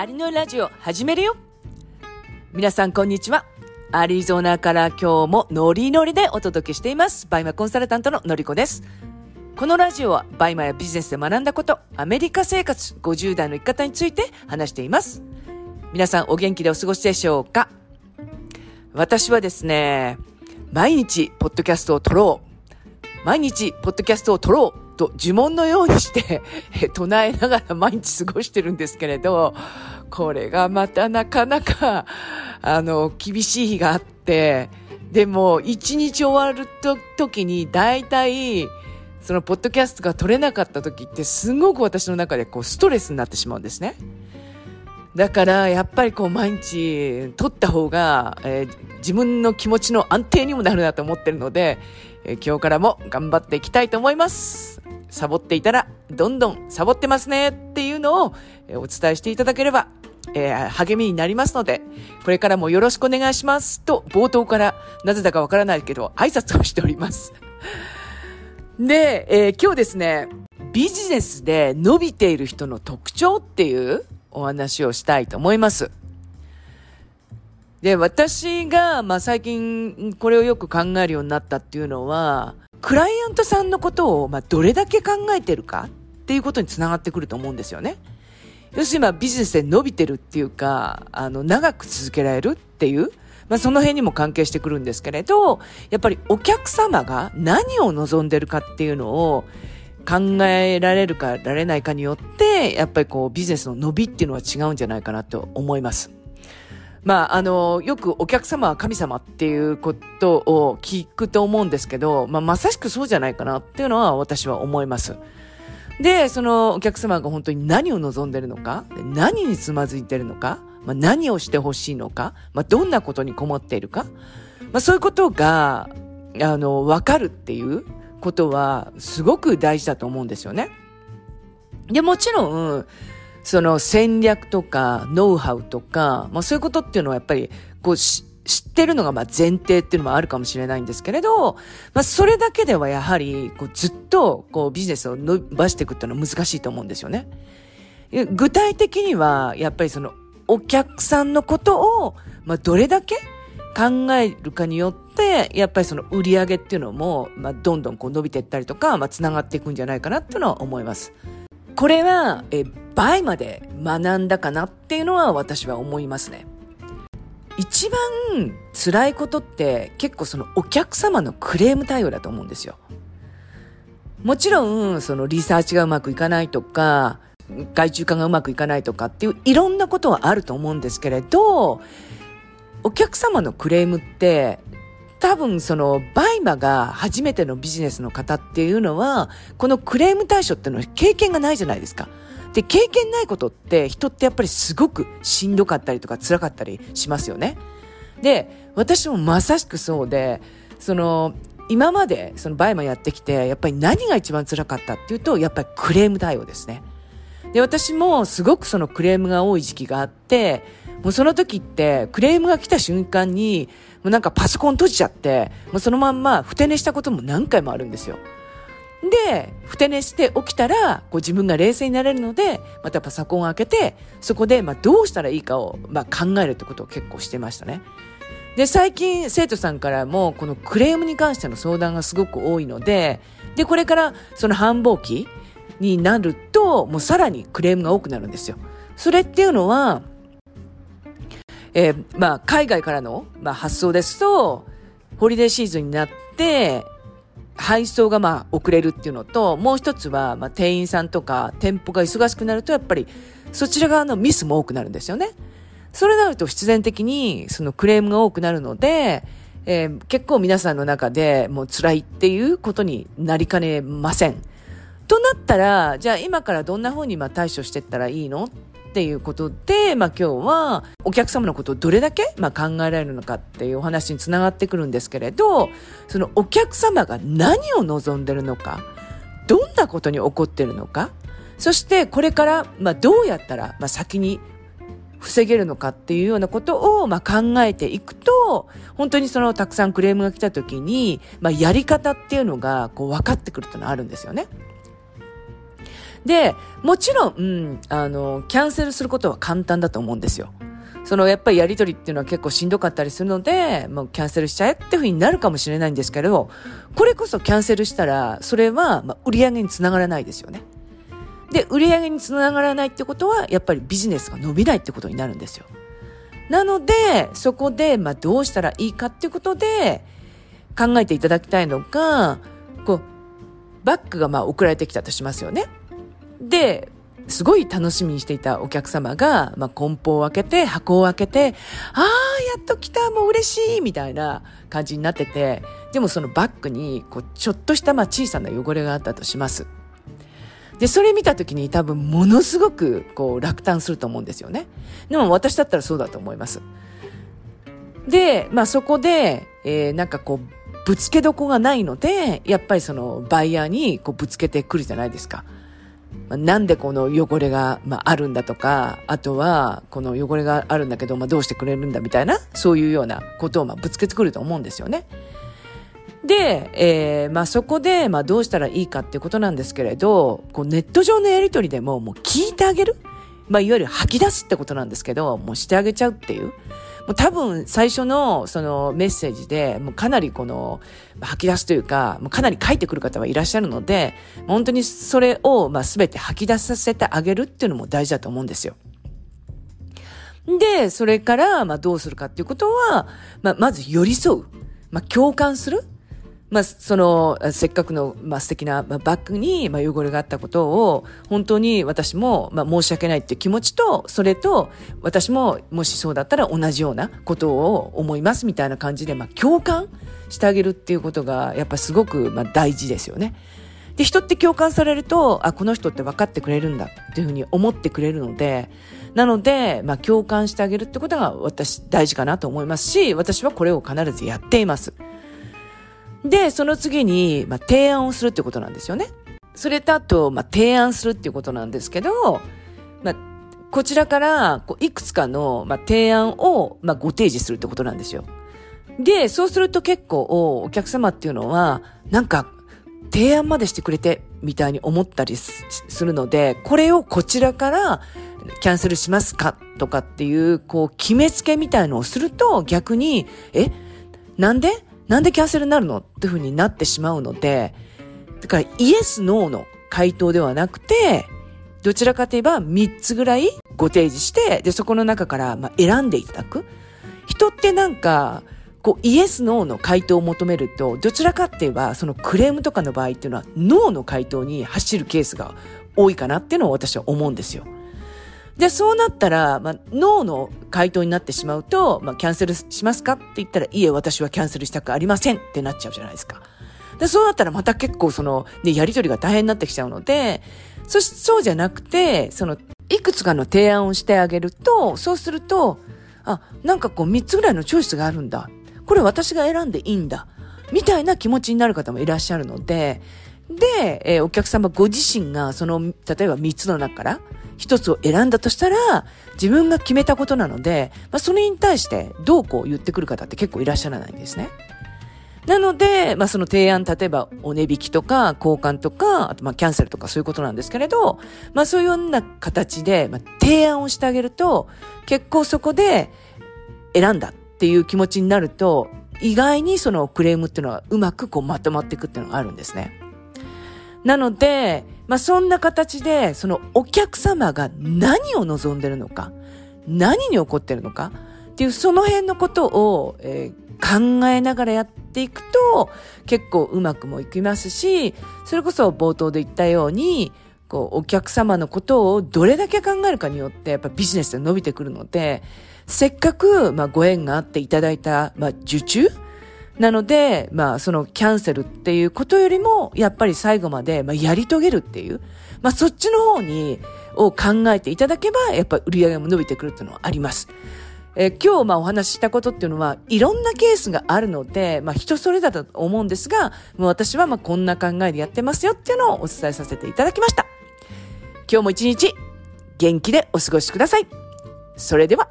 アリのラジオ始めるよ皆さんこんにちは。アリゾナから今日もノリノリでお届けしています。 BUYMAコンサルタントののりこです。このラジオは BUYMAやビジネスで学んだこと、アメリカ生活50代の生き方について話しています。皆さんお元気でお過ごしでしょうか？私はですね、毎日ポッドキャストを撮ろう。毎日ポッドキャストを撮ろうと呪文のようにして 唱えながら毎日過ごしてるんですけれど、これがまたなかなか、あの、厳しい日があって、でも、一日終わると、時に、大体、その、ポッドキャストが取れなかった時って、すごく私の中で、こう、ストレスになってしまうんですね。だから、やっぱりこう、毎日、撮った方が、えー、自分の気持ちの安定にもなるなと思ってるので、えー、今日からも頑張っていきたいと思います。サボっていたら、どんどんサボってますねっていうのをお伝えしていただければ、えー、励みになりますので、これからもよろしくお願いしますと、冒頭からなぜだかわからないけど、挨拶をしております。で、えー、今日ですね、ビジネスで伸びている人の特徴っていうお話をしたいと思います。で、私が、まあ、最近これをよく考えるようになったっていうのは、クライアントさんのことを、まあ、どれだけ考えてるかっていうことにつながってくると思うんですよね。要するに、まあ、ビジネスで伸びてるっていうか、あの、長く続けられるっていう、まあ、その辺にも関係してくるんですけれど、やっぱりお客様が何を望んでるかっていうのを考えられるかられないかによって、やっぱりこう、ビジネスの伸びっていうのは違うんじゃないかなと思います。まあ、あの、よくお客様は神様っていうことを聞くと思うんですけど、まあ、まさしくそうじゃないかなっていうのは私は思います。で、そのお客様が本当に何を望んでるのか、何につまずいてるのか、まあ、何をしてほしいのか、まあ、どんなことに困っているか、まあ、そういうことが、あの、わかるっていうことは、すごく大事だと思うんですよね。で、もちろん、その戦略とかノウハウとか、まあそういうことっていうのはやっぱりこう知ってるのがまあ前提っていうのもあるかもしれないんですけれど、まあそれだけではやはりこうずっとこうビジネスを伸ばしていくっていうのは難しいと思うんですよね。具体的にはやっぱりそのお客さんのことをまあどれだけ考えるかによって、やっぱりその売り上げっていうのも、まあ、どんどんこう伸びていったりとか、まあ、繋がっていくんじゃないかなっていうのは思います。これは、え、 BUYMAで学んだかなっていうのは私は思いますね。一番辛いことって結構そのお客様のクレーム対応だと思うんですよ。もちろん、そのリサーチがうまくいかないとか、外注化がうまくいかないとかっていういろんなことはあると思うんですけれど、お客様のクレームって多分その BUYMAが初めてのビジネスの方っていうのは、このクレーム対処っていうのは経験がないじゃないですか。で、経験ないことって人ってやっぱりすごくしんどかったりとか辛かったりしますよね。で、私もまさしくそうで、その、今までその BUYMAやってきて、やっぱり何が一番辛かったっていうと、やっぱりクレーム対応ですね。で、私もすごくそのクレームが多い時期があって、もうその時ってクレームが来た瞬間に、もうなんかパソコン閉じちゃって、もうそのまんまふて寝したことも何回もあるんですよ。で、ふて寝して起きたら、こう自分が冷静になれるので、またパソコンを開けて、そこでまあどうしたらいいかをまあ考えるってことを結構してましたね。で、最近生徒さんからもこのクレームに関しての相談がすごく多いので、で、これからその繁忙期になると、もうさらにクレームが多くなるんですよ。それっていうのは、えー、まあ、海外からの、まあ、発送ですと、ホリデーシーズンになって、配送がまあ遅れるっていうのと、もう一つは、まあ、店員さんとか店舗が忙しくなると、やっぱりそちら側のミスも多くなるんですよね。それになると必然的にそのクレームが多くなるので、えー、結構皆さんの中でもう辛いっていうことになりかねません。となったら、じゃあ今からどんな風にまあ対処していったらいいのっっていうことで、まあ今日はお客様のことをどれだけ、まあ、考えられるのかっていうお話につながってくるんですけれど、そのお客様が何を望んでるのか、どんなことに起こってるのか、そしてこれから、まあどうやったら、まあ先に防げるのかっていうようなことを、まあ、考えていくと、本当にそのたくさんクレームが来た時に、まあ、やり方っていうのがこう分かってくるっていうのはあるんですよね。で、もちろん、うん、あの、キャンセルすることは簡単だと思うんですよ。そのやっぱりやりとりっていうのは結構しんどかったりするので、もうキャンセルしちゃえっていうふうになるかもしれないんですけど、これこそキャンセルしたら、それはまあ売り上げにつながらないですよね。で、売り上げにつながらないってことは、やっぱりビジネスが伸びないってことになるんですよ。なので、そこで、まあどうしたらいいかっていうことで、考えていただきたいのが、こう、バッグがまあ送られてきたとしますよね。で、すごい楽しみにしていたお客様が、まあ、梱包を開けて、箱を開けて、ああ、やっと来た、もう嬉しい、みたいな感じになってて、でもそのバッグに、こう、ちょっとしたまあ小さな汚れがあったとします。で、それ見た時に多分ものすごくこう落胆すると思うんですよね。でも私だったらそうだと思います。で、まあそこで、えー、なんかこう、ぶつけどこがないので、やっぱりそのバイヤーにこうぶつけてくるじゃないですか。まあ、なんでこの汚れが、まあ、あるんだとか、あとは、この汚れがあるんだけど、まあ、どうしてくれるんだみたいな、そういうようなことを、まあ、ぶつけてくると思うんですよね。で、えー、まあ、そこで、まあ、どうしたらいいかっていうことなんですけれど、こう、ネット上のやりとりでも、もう聞いてあげるまあ、いわゆる吐き出すってことなんですけど、もうしてあげちゃうっていう。もう多分最初のそのメッセージで、もうかなりこの吐き出すというか、もうかなり書いてくる方はいらっしゃるので、本当にそれをまあ全て吐き出させてあげるっていうのも大事だと思うんですよ。で、それからまあどうするかっていうことは、まあまず寄り添う。まあ共感する。まあ、その、せっかくの、まあ、素敵な、ま、バッグに、まあ、汚れがあったことを、本当に私も、まあ、申し訳ないっていう気持ちと、それと、私も、もしそうだったら同じようなことを思いますみたいな感じで、まあ、共感してあげるっていうことが、やっぱすごく、まあ、大事ですよね。で、人って共感されると、あ、この人って分かってくれるんだっていうふうに思ってくれるので、なので、まあ、共感してあげるってことが私大事かなと思いますし、私はこれを必ずやっています。で、その次に、まあ、提案をするってことなんですよね。それとあと、まあ、提案するっていうことなんですけど、まあ、こちらから、こう、いくつかの、まあ、提案を、まあ、ご提示するってことなんですよ。で、そうすると結構、お客様っていうのは、なんか、提案までしてくれて、みたいに思ったりするので、これをこちらから、キャンセルしますかとかっていう、こう、決めつけみたいのをすると、逆に、え、なんでなんでキャンセルになるの？っていうふうになってしまうので、だからイエス、ノーの回答ではなくて、どちらかといえば3つぐらいご提示して、で、そこの中からま選んでいただく。人ってなんか、こう、イエス、ノーの回答を求めると、どちらかって言えば、そのクレームとかの場合っていうのは、ノーの回答に走るケースが多いかなっていうのを私は思うんですよ。で、そうなったら、まあ、ノーの回答になってしまうと、まあ、キャンセルしますか？って言ったら、いえ、私はキャンセルしたくありませんってなっちゃうじゃないですか。で、そうなったらまた結構その、ね、やりとりが大変になってきちゃうので、そし、そうじゃなくて、その、いくつかの提案をしてあげると、そうすると、あ、なんかこう3つぐらいのチョイスがあるんだ。これ私が選んでいいんだ。みたいな気持ちになる方もいらっしゃるので、で、えー、お客様ご自身がその、例えば3つの中から、一つを選んだとしたら、自分が決めたことなので、まあ、それに対してどうこう言ってくる方って結構いらっしゃらないんですね。なので、まあ、その提案、例えばお値引きとか交換とか、あとまキャンセルとかそういうことなんですけれど、まあそういうような形で、まあ、提案をしてあげると、結構そこで選んだっていう気持ちになると、意外にそのクレームっていうのはうまくこうまとまっていくっていうのがあるんですね。なので、まあ、そんな形で、そのお客様が何を望んでるのか、何に起こってるのかっていう、その辺のことを、えー、考えながらやっていくと、結構うまくもいきますし、それこそ冒頭で言ったように、こう、お客様のことをどれだけ考えるかによって、やっぱビジネスで伸びてくるので、せっかく、まあ、ご縁があっていただいた、まあ、受注なので、まあ、そのキャンセルっていうことよりも、やっぱり最後まで、まあ、やり遂げるっていう、まあ、そっちの方に、を考えていただけば、やっぱ売り上げも伸びてくるっていうのはあります。えー、今日まあお話ししたことっていうのは、いろんなケースがあるので、まあ人それぞれだと思うんですが、もう私はまあこんな考えでやってますよっていうのをお伝えさせていただきました。今日も一日、元気でお過ごしください。それでは、